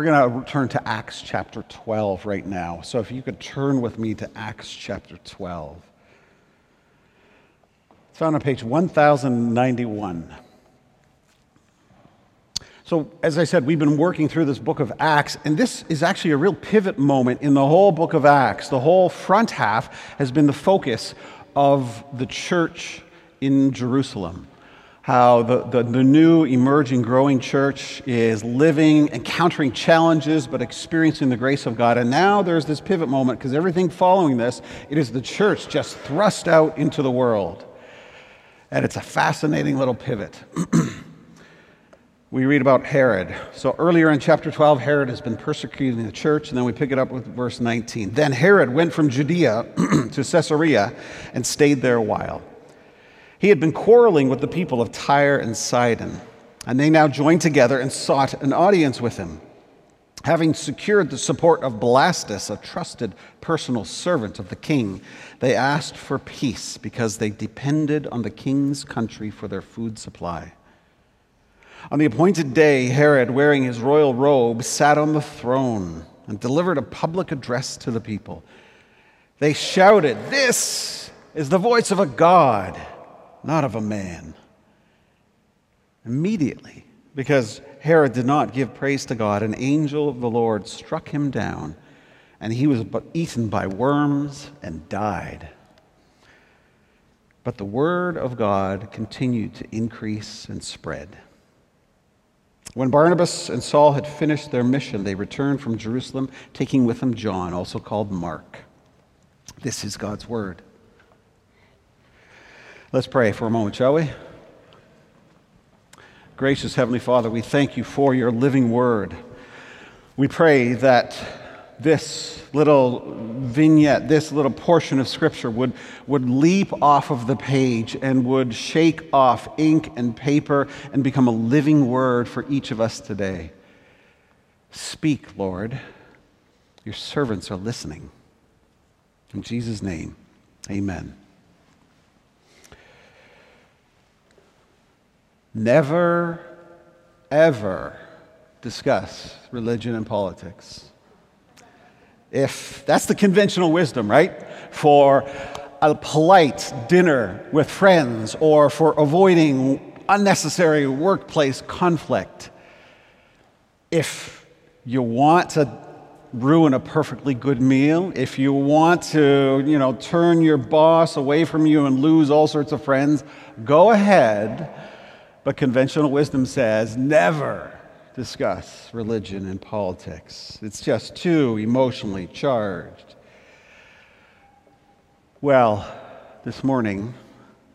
We're going to turn to Acts chapter 12 right now. So if you could turn with me to Acts chapter 12. It's found on page 1091. So, as I said, we've been working through this book of Acts, and this is actually a real pivot moment in the whole book of Acts. The whole front half has been the focus of the church in Jerusalem how the, the, the, new, emerging, growing church is living, encountering challenges, but experiencing the grace of God. And now there's this pivot moment because everything following this, it is the church just thrust out into the world. And it's a fascinating little pivot. we read about Herod. So earlier in chapter 12, Herod has been persecuting the church, and then we pick it up with verse 19. Then Herod went from Judea to Caesarea and stayed there a while. He had been quarreling with the people of Tyre and Sidon, and they now joined together and sought an audience with him. Having secured the support of Blastus, a trusted personal servant of the king, they asked for peace because they depended on the king's country for their food supply. On the appointed day, Herod, wearing his royal robe, sat on the throne and delivered a public address to the people. They shouted, This is the voice of a God not of a man. Immediately, because Herod did not give praise to God, an angel of the Lord struck him down, and he was eaten by worms and died. But the word of God continued to increase and spread. When Barnabas and Saul had finished their mission, they returned from Jerusalem, taking with them John, also called Mark. This is God's word. Let's pray for a moment, shall we? Gracious Heavenly Father, we thank you for your living word. We pray that this little vignette, this little portion of Scripture would, would leap off of the page and would shake off ink and paper and become a living word for each of us today. Speak, Lord. Your servants are listening. In Jesus' name, amen. Never, ever discuss religion and politics. If that's the conventional wisdom, right? For a polite dinner with friends or for avoiding unnecessary workplace conflict. If you want to ruin a perfectly good meal, if you want to, you know, turn your boss away from you and lose all sorts of friends, go ahead but conventional wisdom says never discuss religion and politics. It's just too emotionally charged. Well, this morning,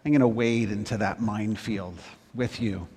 I'm going to wade into that minefield with you.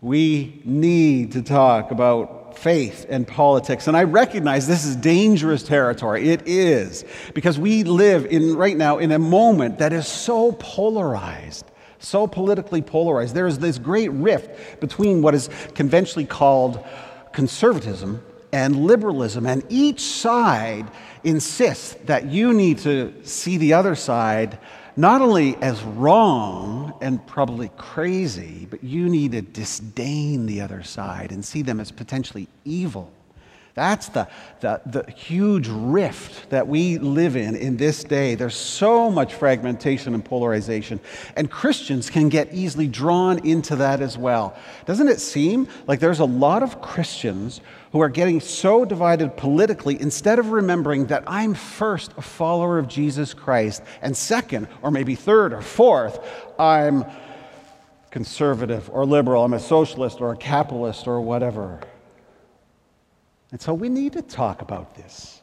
We need to talk about faith and politics. And I recognize this is dangerous territory. It is. Because we live in right now in a moment that is so polarized so politically polarized. There is this great rift between what is conventionally called conservatism and liberalism, and each side insists that you need to see the other side not only as wrong and probably crazy, but you need to disdain the other side and see them as potentially evil. That's the, the, the, huge rift that we live in in this day. There's so much fragmentation and polarization, and Christians can get easily drawn into that as well. Doesn't it seem like there's a lot of Christians who are getting so divided politically instead of remembering that I'm first a follower of Jesus Christ, and second, or maybe third or fourth, I'm conservative or liberal, I'm a socialist or a capitalist or whatever. And so we need to talk about this.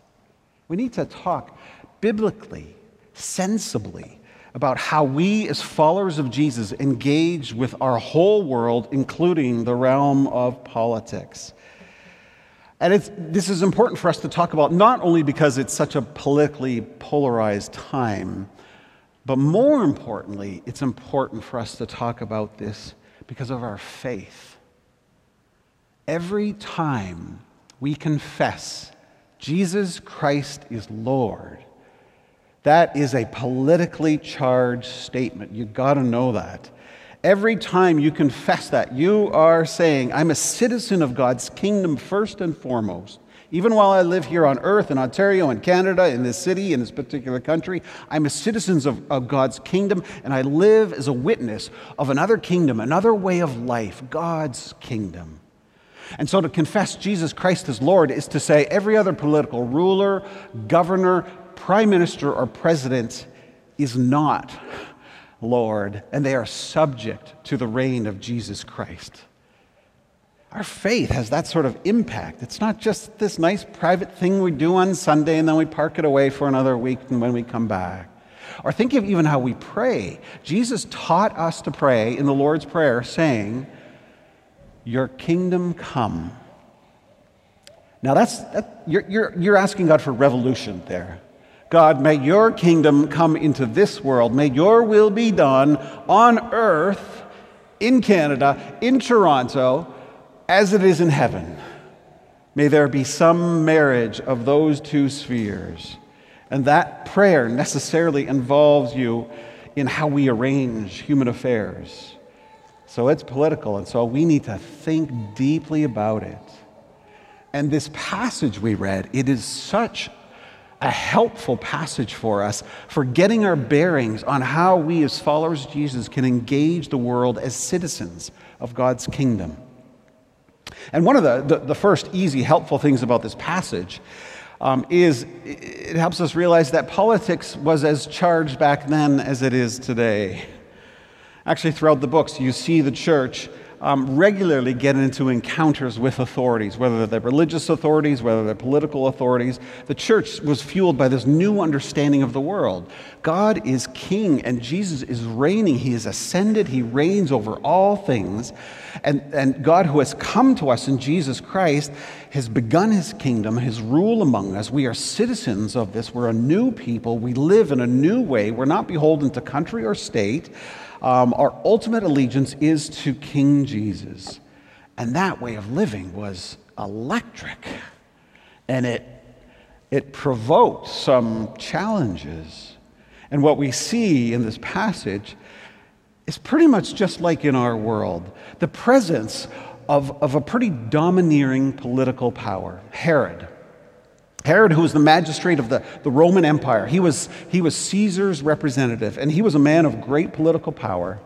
We need to talk biblically, sensibly, about how we, as followers of Jesus, engage with our whole world, including the realm of politics. And this is important for us to talk about not only because it's such a politically polarized time, but more importantly, it's important for us to talk about this because of our faith. Every time we confess Jesus Christ is Lord, that is a politically charged statement. You've got to know that. Every time you confess that, you are saying, I'm a citizen of God's kingdom first and foremost. Even while I live here on earth in Ontario, in Canada, in this city, in this particular country, I'm a citizen of, of God's kingdom, and I live as a witness of another kingdom, another way of life, God's kingdom. And so to confess Jesus Christ as Lord is to say every other political ruler, governor, prime minister, or president is not Lord, and they are subject to the reign of Jesus Christ. Our faith has that sort of impact. It's not just this nice private thing we do on Sunday and then we park it away for another week and when we come back. Or think of even how we pray. Jesus taught us to pray in the Lord's Prayer, saying, Your kingdom come. Now, that's, that, you're, you're, you're asking God for revolution there. God, may your kingdom come into this world. May your will be done on earth, in Canada, in Toronto, as it is in heaven. May there be some marriage of those two spheres. And that prayer necessarily involves you in how we arrange human affairs. So it's political, and so we need to think deeply about it. And this passage we read, it is such a helpful passage for us for getting our bearings on how we, as followers of Jesus, can engage the world as citizens of God's kingdom. And one of the, the, the first easy, helpful things about this passage um, is it helps us realize that politics was as charged back then as it is today. Actually, throughout the books, you see the church um, regularly get into encounters with authorities, whether they're religious authorities, whether they're political authorities. The church was fueled by this new understanding of the world. God is king and Jesus is reigning. He is ascended, He reigns over all things. And, and God, who has come to us in Jesus Christ, has begun His kingdom, His rule among us. We are citizens of this. We're a new people. We live in a new way. We're not beholden to country or state. Um, our ultimate allegiance is to King Jesus. And that way of living was electric. And it, it provoked some challenges. And what we see in this passage is pretty much just like in our world the presence of, of a pretty domineering political power, Herod. Herod, who was the magistrate of the, the Roman Empire, he was, he was Caesar's representative, and he was a man of great political power.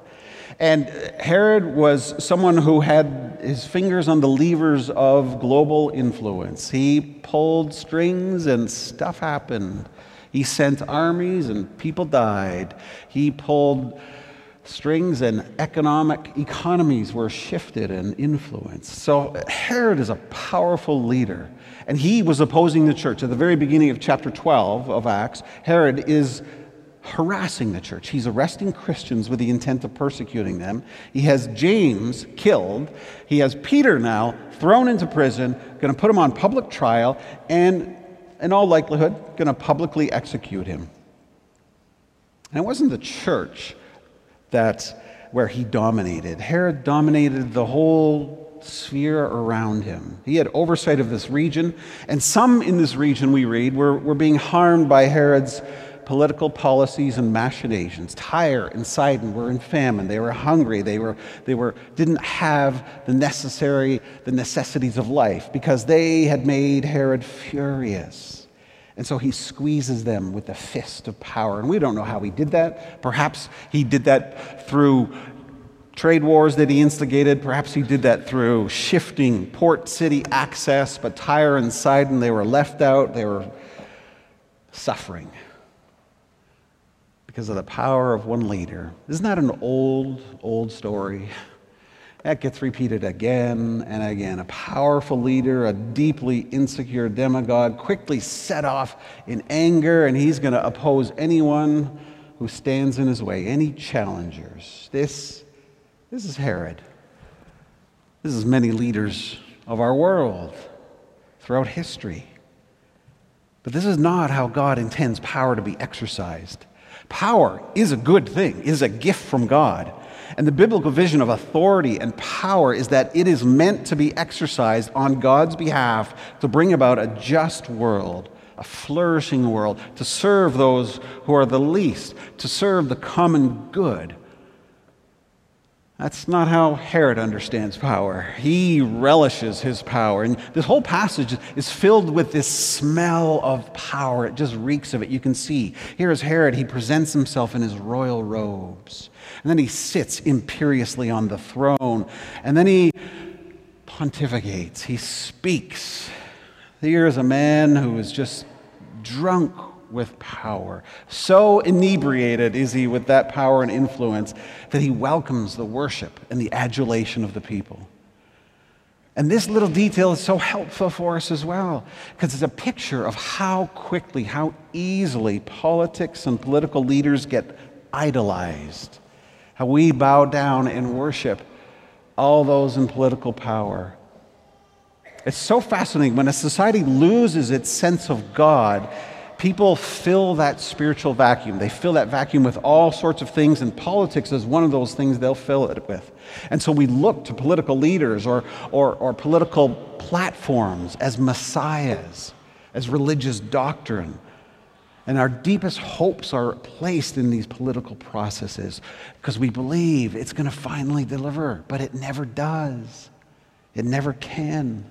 And Herod was someone who had his fingers on the levers of global influence. He pulled strings and stuff happened. He sent armies and people died. He pulled strings and economic economies were shifted and influenced. So Herod is a powerful leader. And he was opposing the church. At the very beginning of chapter 12 of Acts, Herod is harassing the church. He's arresting Christians with the intent of persecuting them. He has James killed. He has Peter now thrown into prison, going to put him on public trial, and in all likelihood, going to publicly execute him. And it wasn't the church that where he dominated. Herod dominated the whole sphere around him. He had oversight of this region, and some in this region, we read, were, were being harmed by Herod's political policies and machinations. Tyre and Sidon were in famine. They were hungry. They, were, they were, didn't have the necessary, the necessities of life because they had made Herod furious. And so he squeezes them with the fist of power. And we don't know how he did that. Perhaps he did that through trade wars that he instigated. Perhaps he did that through shifting port city access, but Tyre and Sidon, they were left out. They were suffering because of the power of one leader. Isn't that an old, old story? That gets repeated again and again. A powerful leader, a deeply insecure demagogue, quickly set off in anger, and he's going to oppose anyone who stands in his way, any challengers. This this is Herod. This is many leaders of our world throughout history. But this is not how God intends power to be exercised. Power is a good thing, is a gift from God. And the biblical vision of authority and power is that it is meant to be exercised on God's behalf to bring about a just world, a flourishing world, to serve those who are the least, to serve the common good. That's not how Herod understands power. He relishes his power. And this whole passage is filled with this smell of power. It just reeks of it. You can see. Here is Herod. He presents himself in his royal robes. And then he sits imperiously on the throne. And then he pontificates. He speaks. Here is a man who is just drunk with power. So inebriated is he with that power and influence that he welcomes the worship and the adulation of the people. And this little detail is so helpful for us as well, because it's a picture of how quickly, how easily politics and political leaders get idolized, how we bow down and worship all those in political power. It's so fascinating when a society loses its sense of God people fill that spiritual vacuum. They fill that vacuum with all sorts of things, and politics is one of those things they'll fill it with. And so we look to political leaders or, or, or political platforms as messiahs, as religious doctrine. And our deepest hopes are placed in these political processes because we believe it's going to finally deliver, but it never does. It never can.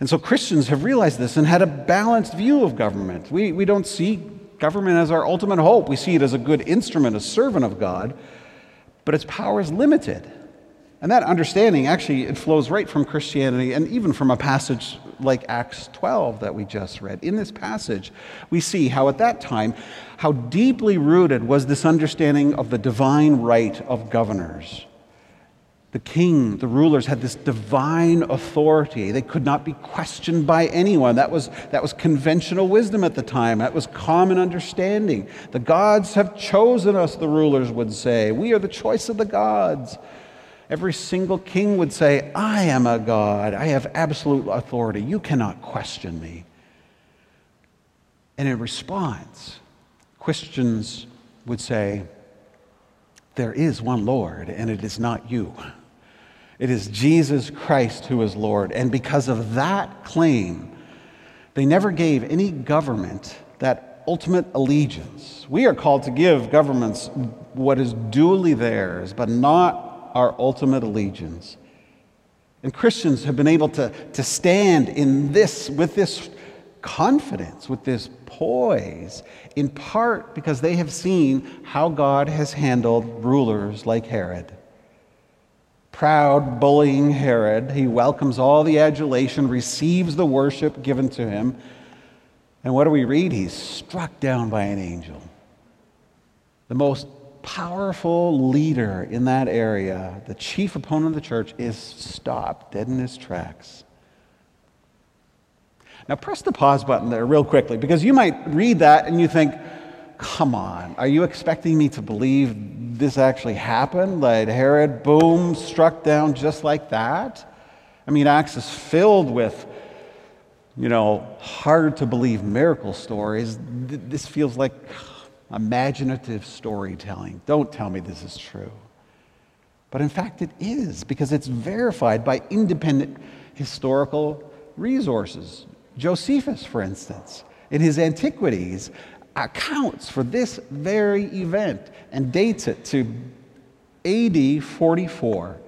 And so Christians have realized this and had a balanced view of government. We, we don't see government as our ultimate hope. We see it as a good instrument, a servant of God, but its power is limited. And that understanding actually it flows right from Christianity and even from a passage like Acts 12 that we just read. In this passage, we see how at that time how deeply rooted was this understanding of the divine right of governors. The king, the rulers had this divine authority. They could not be questioned by anyone. That was, that was conventional wisdom at the time. That was common understanding. The gods have chosen us, the rulers would say. We are the choice of the gods. Every single king would say, I am a god. I have absolute authority. You cannot question me. And in response, Christians would say, There is one Lord, and it is not you. It is Jesus Christ who is Lord. And because of that claim, they never gave any government that ultimate allegiance. We are called to give governments what is duly theirs, but not our ultimate allegiance. And Christians have been able to, to stand in this with this confidence, with this poise, in part because they have seen how God has handled rulers like Herod proud, bullying Herod. He welcomes all the adulation, receives the worship given to him. And what do we read? He's struck down by an angel. The most powerful leader in that area, the chief opponent of the church, is stopped dead in his tracks. Now, press the pause button there real quickly because you might read that and you think, come on, are you expecting me to believe this actually happened? Like Herod, boom, struck down just like that? I mean, Acts is filled with, you know, hard to believe miracle stories. This feels like imaginative storytelling. Don't tell me this is true. But in fact, it is because it's verified by independent historical resources. Josephus, for instance, in his Antiquities, accounts for this very event and dates it to AD 44.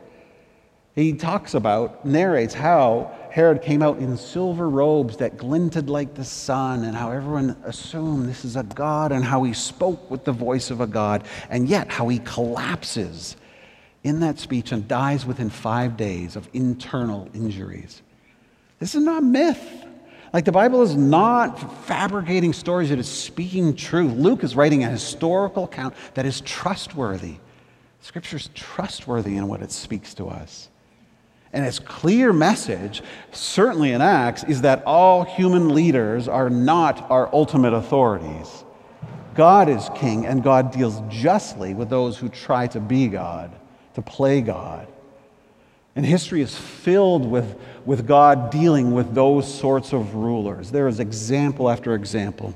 He talks about, narrates how Herod came out in silver robes that glinted like the sun, and how everyone assumed this is a god, and how he spoke with the voice of a god, and yet how he collapses in that speech and dies within five days of internal injuries. This is not myth. Like the Bible is not fabricating stories, it is speaking truth. Luke is writing a historical account that is trustworthy. Scripture is trustworthy in what it speaks to us. And its clear message, certainly in Acts, is that all human leaders are not our ultimate authorities. God is king, and God deals justly with those who try to be God, to play God. And history is filled with, with God dealing with those sorts of rulers. There is example after example.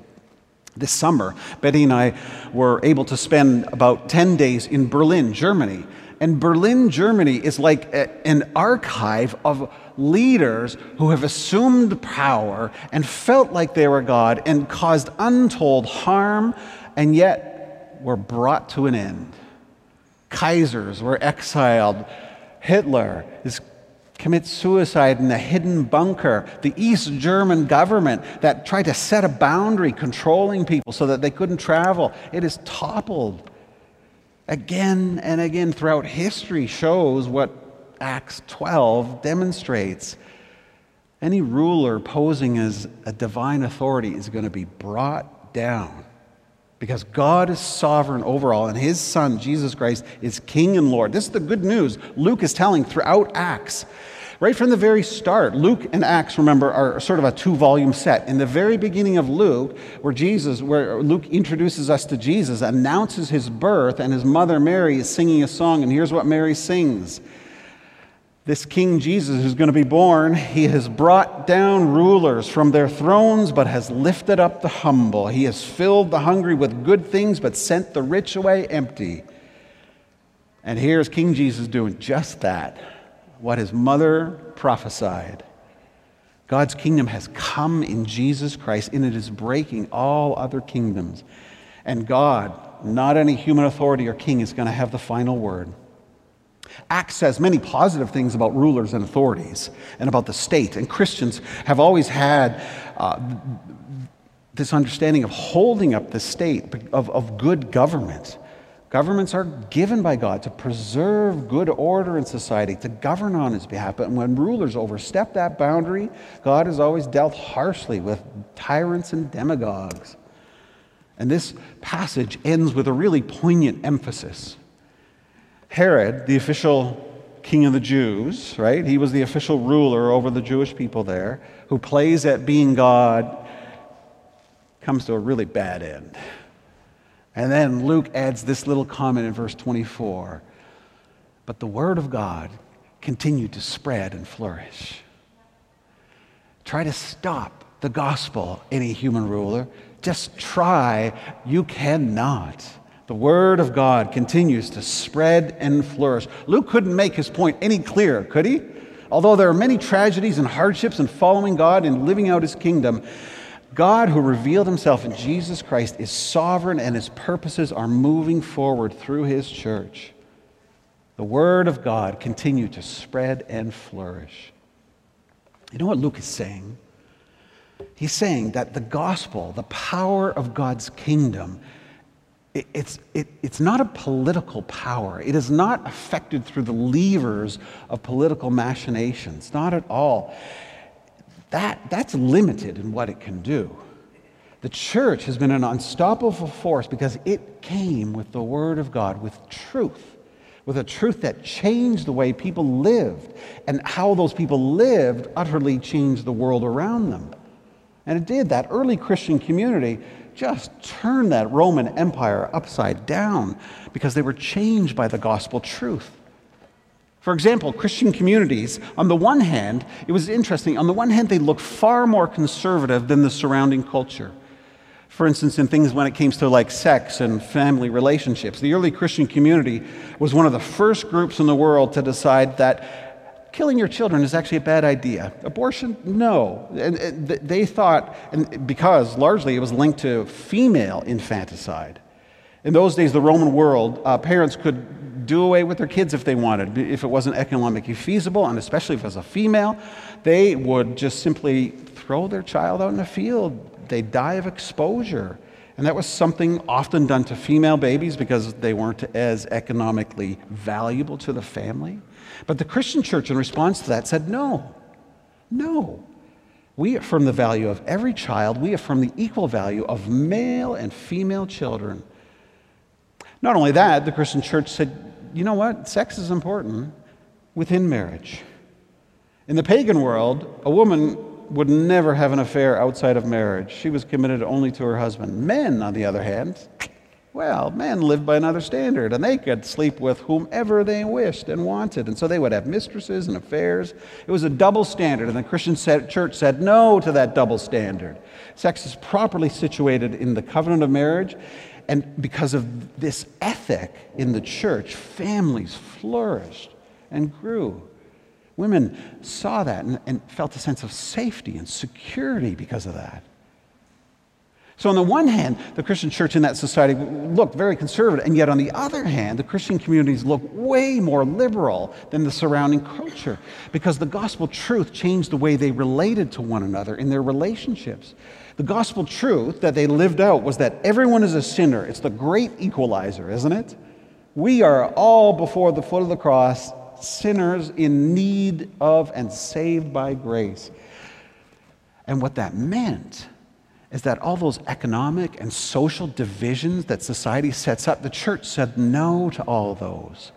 This summer, Betty and I were able to spend about 10 days in Berlin, Germany. And Berlin, Germany is like a, an archive of leaders who have assumed power and felt like they were God and caused untold harm and yet were brought to an end Kaisers were exiled. Hitler is commits suicide in a hidden bunker. The East German government that tried to set a boundary controlling people so that they couldn't travel, it is toppled. Again and again throughout history shows what Acts 12 demonstrates. Any ruler posing as a divine authority is going to be brought down because God is sovereign over all, and his Son, Jesus Christ, is King and Lord. This is the good news Luke is telling throughout Acts. Right from the very start, Luke and Acts, remember, are sort of a two volume set. In the very beginning of Luke, where Jesus, where Luke introduces us to Jesus, announces his birth, and his mother Mary is singing a song, and here's what Mary sings this King Jesus who's going to be born, he has brought down rulers from their thrones, but has lifted up the humble. He has filled the hungry with good things, but sent the rich away empty. And here's King Jesus doing just that, what his mother prophesied. God's kingdom has come in Jesus Christ, and it is breaking all other kingdoms. And God, not any human authority or king, is going to have the final word. Acts says many positive things about rulers and authorities and about the state. And Christians have always had uh, this understanding of holding up the state, of, of good government. Governments are given by God to preserve good order in society, to govern on His behalf. But when rulers overstep that boundary, God has always dealt harshly with tyrants and demagogues. And this passage ends with a really poignant emphasis Herod, the official king of the Jews, right? He was the official ruler over the Jewish people there, who plays at being God, comes to a really bad end. And then Luke adds this little comment in verse 24 But the word of God continued to spread and flourish. Try to stop the gospel, any human ruler. Just try. You cannot. The Word of God continues to spread and flourish. Luke couldn't make his point any clearer, could he? Although there are many tragedies and hardships in following God and living out His kingdom, God, who revealed Himself in Jesus Christ, is sovereign and His purposes are moving forward through His church. The Word of God continued to spread and flourish. You know what Luke is saying? He's saying that the gospel, the power of God's kingdom, it's, it, it's not a political power. It is not affected through the levers of political machinations, not at all. That, that's limited in what it can do. The church has been an unstoppable force because it came with the Word of God, with truth, with a truth that changed the way people lived. And how those people lived utterly changed the world around them. And it did. That early Christian community just turned that Roman Empire upside down because they were changed by the gospel truth. For example, Christian communities, on the one hand, it was interesting, on the one hand, they looked far more conservative than the surrounding culture. For instance, in things when it came to like sex and family relationships, the early Christian community was one of the first groups in the world to decide that killing your children is actually a bad idea. Abortion, no. And, and they thought, and because largely it was linked to female infanticide. In those days, the Roman world, uh, parents could do away with their kids if they wanted, if it wasn't economically feasible, and especially if it was a female, they would just simply throw their child out in the field. They'd die of exposure. And that was something often done to female babies because they weren't as economically valuable to the family. But the Christian church, in response to that, said, No, no. We affirm the value of every child, we affirm the equal value of male and female children. Not only that, the Christian church said, You know what? Sex is important within marriage. In the pagan world, a woman would never have an affair outside of marriage. She was committed only to her husband. Men, on the other hand, well, men lived by another standard, and they could sleep with whomever they wished and wanted. And so they would have mistresses and affairs. It was a double standard, and the Christian church said no to that double standard. Sex is properly situated in the covenant of marriage, and because of this ethic in the church, families flourished and grew. Women saw that and, and felt a sense of safety and security because of that. So, on the one hand, the Christian church in that society looked very conservative, and yet on the other hand, the Christian communities looked way more liberal than the surrounding culture because the gospel truth changed the way they related to one another in their relationships. The gospel truth that they lived out was that everyone is a sinner. It's the great equalizer, isn't it? We are all before the foot of the cross, sinners in need of and saved by grace. And what that meant is that all those economic and social divisions that society sets up, the church said no to all those.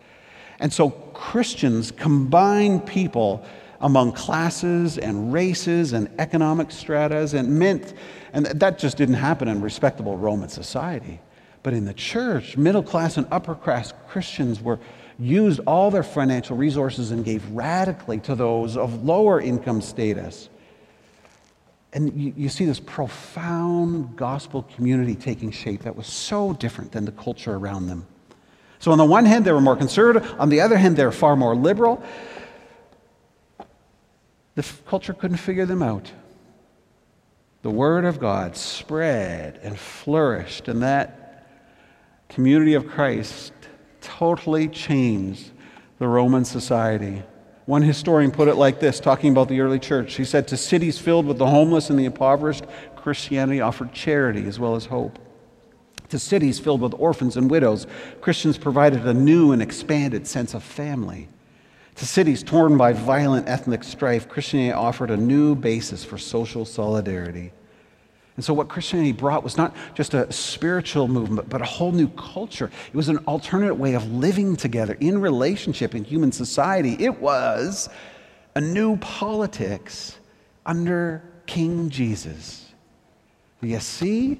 And so Christians combine people among classes and races and economic stratas and meant, and that just didn't happen in respectable Roman society. But in the church, middle class and upper class Christians were used all their financial resources and gave radically to those of lower income status. And you, you, see this profound gospel community taking shape that was so different than the culture around them. So, on the one hand, they were more conservative. On the other hand, they were far more liberal. The f- culture couldn't figure them out. The Word of God spread and flourished, and that community of Christ totally changed the Roman society. One historian put it like this, talking about the early church. He said, To cities filled with the homeless and the impoverished, Christianity offered charity as well as hope. To cities filled with orphans and widows, Christians provided a new and expanded sense of family. To cities torn by violent ethnic strife, Christianity offered a new basis for social solidarity. And so, what Christianity brought was not just a spiritual movement, but a whole new culture. It was an alternate way of living together in relationship in human society. It was a new politics under King Jesus. You see?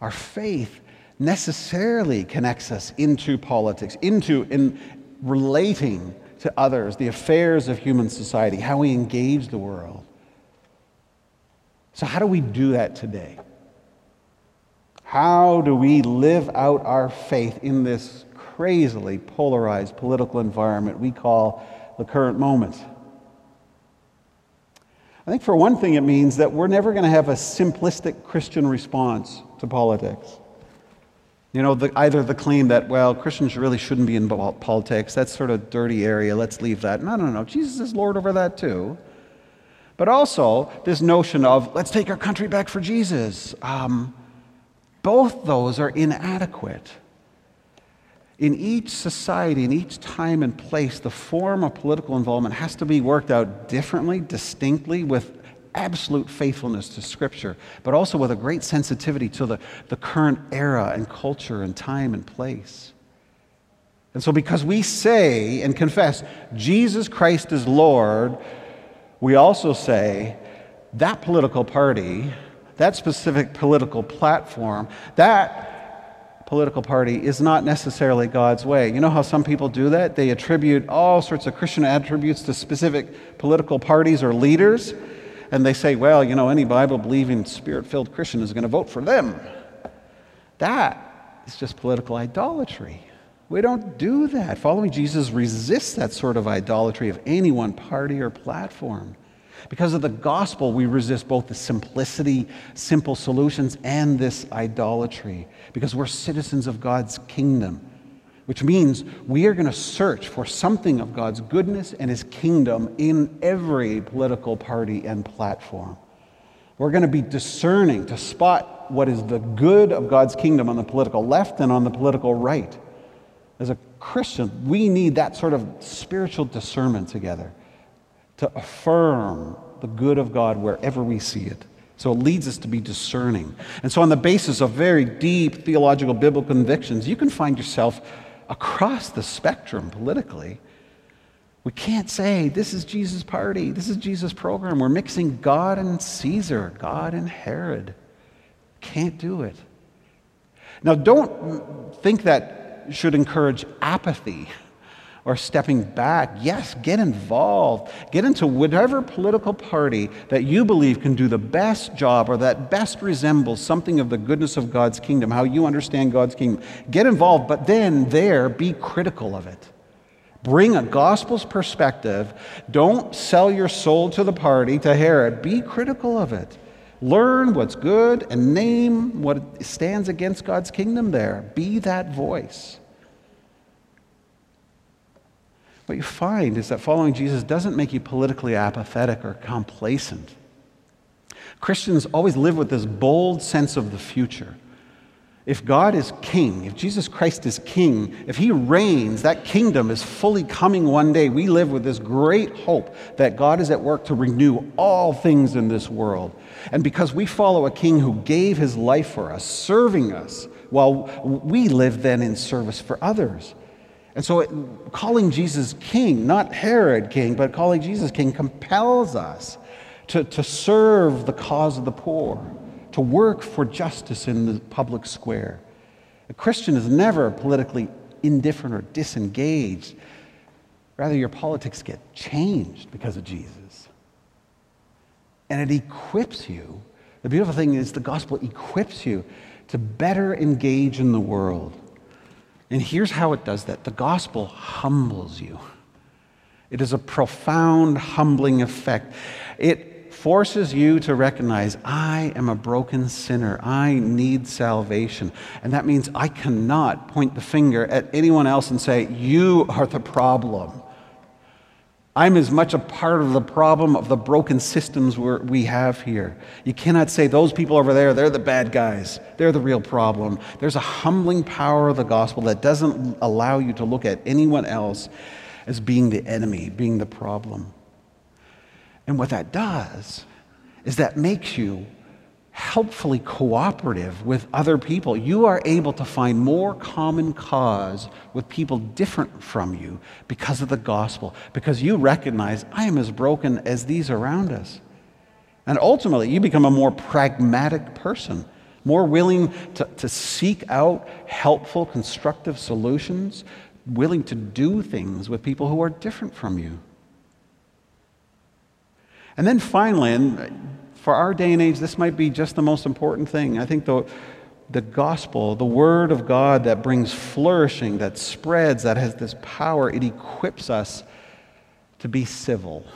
Our faith necessarily connects us into politics, into in relating to others, the affairs of human society, how we engage the world. So, how do we do that today? How do we live out our faith in this crazily polarized political environment we call the current moment? I think for one thing, it means that we're never going to have a simplistic Christian response to politics. You know, the, either the claim that, well, Christians really shouldn't be in politics, that's sort of a dirty area, let's leave that. No, no, no. Jesus is Lord over that too. But also, this notion of let's take our country back for Jesus. Um, both those are inadequate. In each society, in each time and place, the form of political involvement has to be worked out differently, distinctly, with absolute faithfulness to Scripture, but also with a great sensitivity to the, the current era and culture and time and place. And so, because we say and confess Jesus Christ is Lord, we also say that political party, that specific political platform, that political party is not necessarily God's way. You know how some people do that? They attribute all sorts of Christian attributes to specific political parties or leaders, and they say, well, you know, any Bible believing, spirit filled Christian is going to vote for them. That is just political idolatry. We don't do that. Following Jesus resists that sort of idolatry of any one party or platform. Because of the gospel, we resist both the simplicity, simple solutions, and this idolatry. Because we're citizens of God's kingdom, which means we are going to search for something of God's goodness and his kingdom in every political party and platform. We're going to be discerning to spot what is the good of God's kingdom on the political left and on the political right. As a Christian, we need that sort of spiritual discernment together to affirm the good of God wherever we see it. So it leads us to be discerning. And so, on the basis of very deep theological, biblical convictions, you can find yourself across the spectrum politically. We can't say, this is Jesus' party, this is Jesus' program. We're mixing God and Caesar, God and Herod. Can't do it. Now, don't think that should encourage apathy or stepping back. Yes, get involved. Get into whatever political party that you believe can do the best job or that best resembles something of the goodness of God's kingdom, how you understand God's kingdom. Get involved, but then there, be critical of it. Bring a gospel's perspective. Don't sell your soul to the party, to Herod. Be critical of it. Learn what's good and name what stands against God's kingdom there. Be that voice. What you find is that following Jesus doesn't make you politically apathetic or complacent. Christians always live with this bold sense of the future. If God is king, if Jesus Christ is king, if he reigns, that kingdom is fully coming one day. We live with this great hope that God is at work to renew all things in this world. And because we follow a king who gave his life for us, serving us, while we live then in service for others. And so, it, calling Jesus king, not Herod king, but calling Jesus king, compels us to, to serve the cause of the poor, to work for justice in the public square. A Christian is never politically indifferent or disengaged. Rather, your politics get changed because of Jesus. And it equips you. The beautiful thing is, the gospel equips you to better engage in the world and here's how it does that the gospel humbles you. It is a profound, humbling effect. It forces you to recognize I am a broken sinner. I need salvation. And that means I cannot point the finger at anyone else and say, You are the problem. I'm as much a part of the problem of the broken systems we have here. You cannot say those people over there, they're the bad guys. They're the real problem. There's a humbling power of the gospel that doesn't allow you to look at anyone else as being the enemy, being the problem. And what that does is that makes you helpfully cooperative with other people. You are able to find more common cause with people different from you because of the gospel, because you recognize I am as broken as these around us. And ultimately, you become a more pragmatic person, more willing to, to seek out helpful, constructive solutions, willing to do things with people who are different from you. And then finally, and for our day and age, this might be just the most important thing. I think the, the gospel, the word of God that brings flourishing, that spreads, that has this power, it equips us to be civil.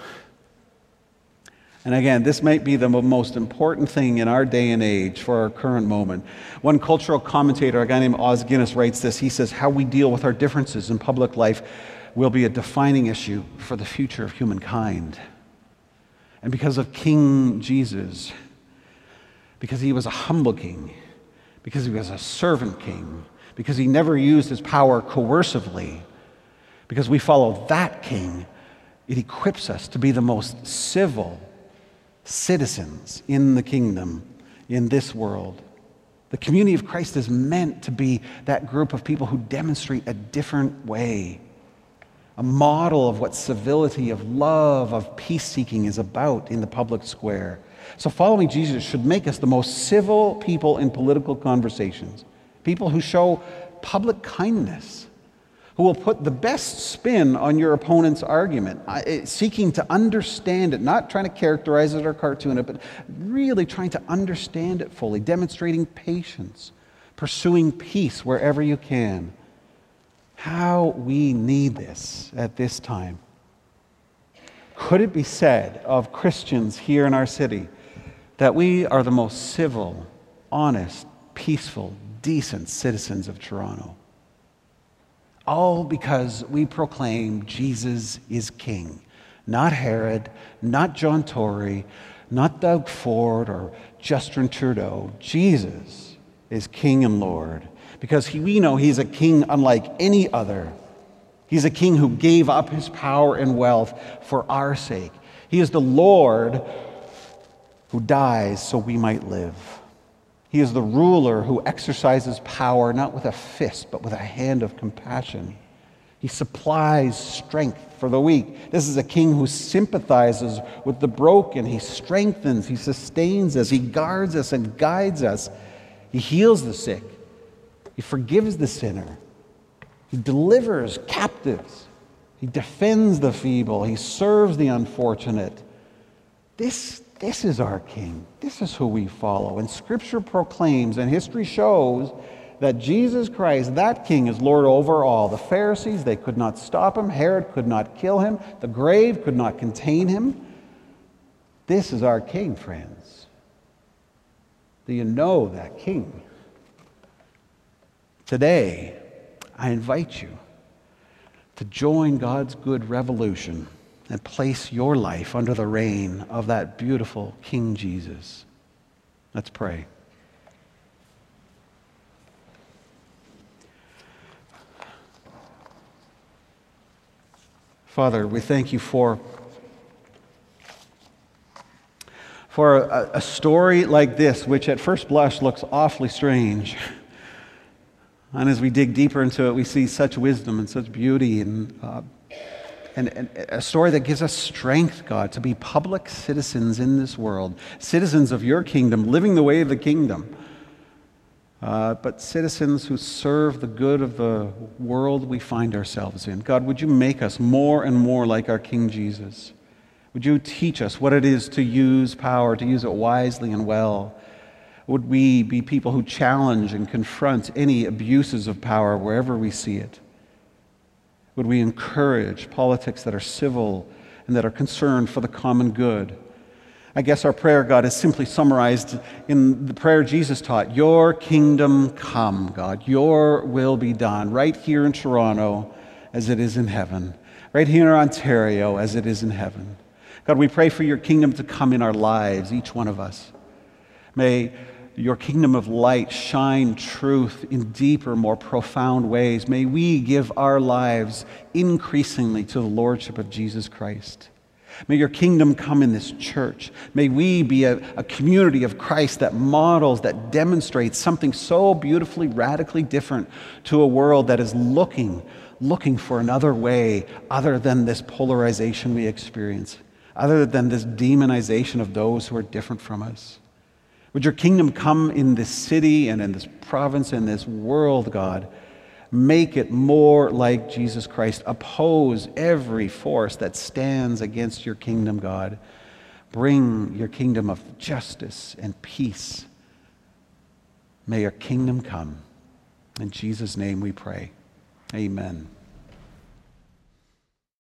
And again, this might be the most important thing in our day and age for our current moment. One cultural commentator, a guy named Os Guinness, writes this. He says, How we deal with our differences in public life will be a defining issue for the future of humankind and because of King Jesus, because he was a humble king, because he was a servant king, because he never used his power coercively, because we follow that king, it equips us to be the most civil citizens in the kingdom, in this world. The community of Christ is meant to be that group of people who demonstrate a different way a model of what civility, of love, of peace seeking is about in the public square. So, following Jesus should make us the most civil people in political conversations, people who show public kindness, who will put the best spin on your opponent's argument, eh, seeking to understand it, not trying to characterize it or cartoon it, but really trying to understand it fully, demonstrating patience, pursuing peace wherever you can. How we need this at this time. Could it be said of Christians here in our city that we are the most civil, honest, peaceful, decent citizens of Toronto? All because we proclaim Jesus is King. Not Herod, not John Tory, not Doug Ford or Justin Trudeau. Jesus is King and Lord because he, we know he's a king unlike any other. He's a king who gave up his power and wealth for our sake. He is the Lord who dies so we might live. He is the ruler who exercises power not with a fist, but with a hand of compassion. He supplies strength for the weak. This is a king who sympathizes with the broken. He strengthens, he sustains us, he guards us and guides us. He heals the sick. He forgives the sinner. He delivers captives. He defends the feeble. He serves the unfortunate. This, this is our King. This is who we follow. And Scripture proclaims and history shows that Jesus Christ, that King, is Lord over all. The Pharisees, they could not stop him. Herod could not kill him. The grave could not contain him. This is our King, friends. Do you know that King? Today, I invite you to join God's good revolution and place your life under the reign of that beautiful King Jesus. Let's pray. Father, we thank you for, for a, a story like this, which at first blush looks awfully strange. And as we dig deeper into it, we see such wisdom and such beauty and, uh, and, and, a story that gives us strength, God, to be public citizens in this world, citizens of your kingdom, living the way of the kingdom, uh, but citizens who serve the good of the world we find ourselves in. God, would you make us more and more like our King Jesus? Would you teach us what it is to use power, to use it wisely and well? Would we be people who challenge and confront any abuses of power wherever we see it? Would we encourage politics that are civil and that are concerned for the common good? I guess our prayer, God, is simply summarized in the prayer Jesus taught Your kingdom come, God. Your will be done, right here in Toronto as it is in heaven, right here in Ontario as it is in heaven. God, we pray for your kingdom to come in our lives, each one of us. May your kingdom of light shine truth in deeper, more profound ways. May we give our lives increasingly to the Lordship of Jesus Christ. May your kingdom come in this church. May we be a, a, community of Christ that models, that demonstrates something so beautifully, radically different to a world that is looking, looking for another way other than this polarization we experience, other than this demonization of those who are different from us. Would your kingdom come in this city and in this province and this world, God? Make it more like Jesus Christ. Oppose every force that stands against your kingdom, God. Bring your kingdom of justice and peace. May your kingdom come. In Jesus' name we pray. Amen.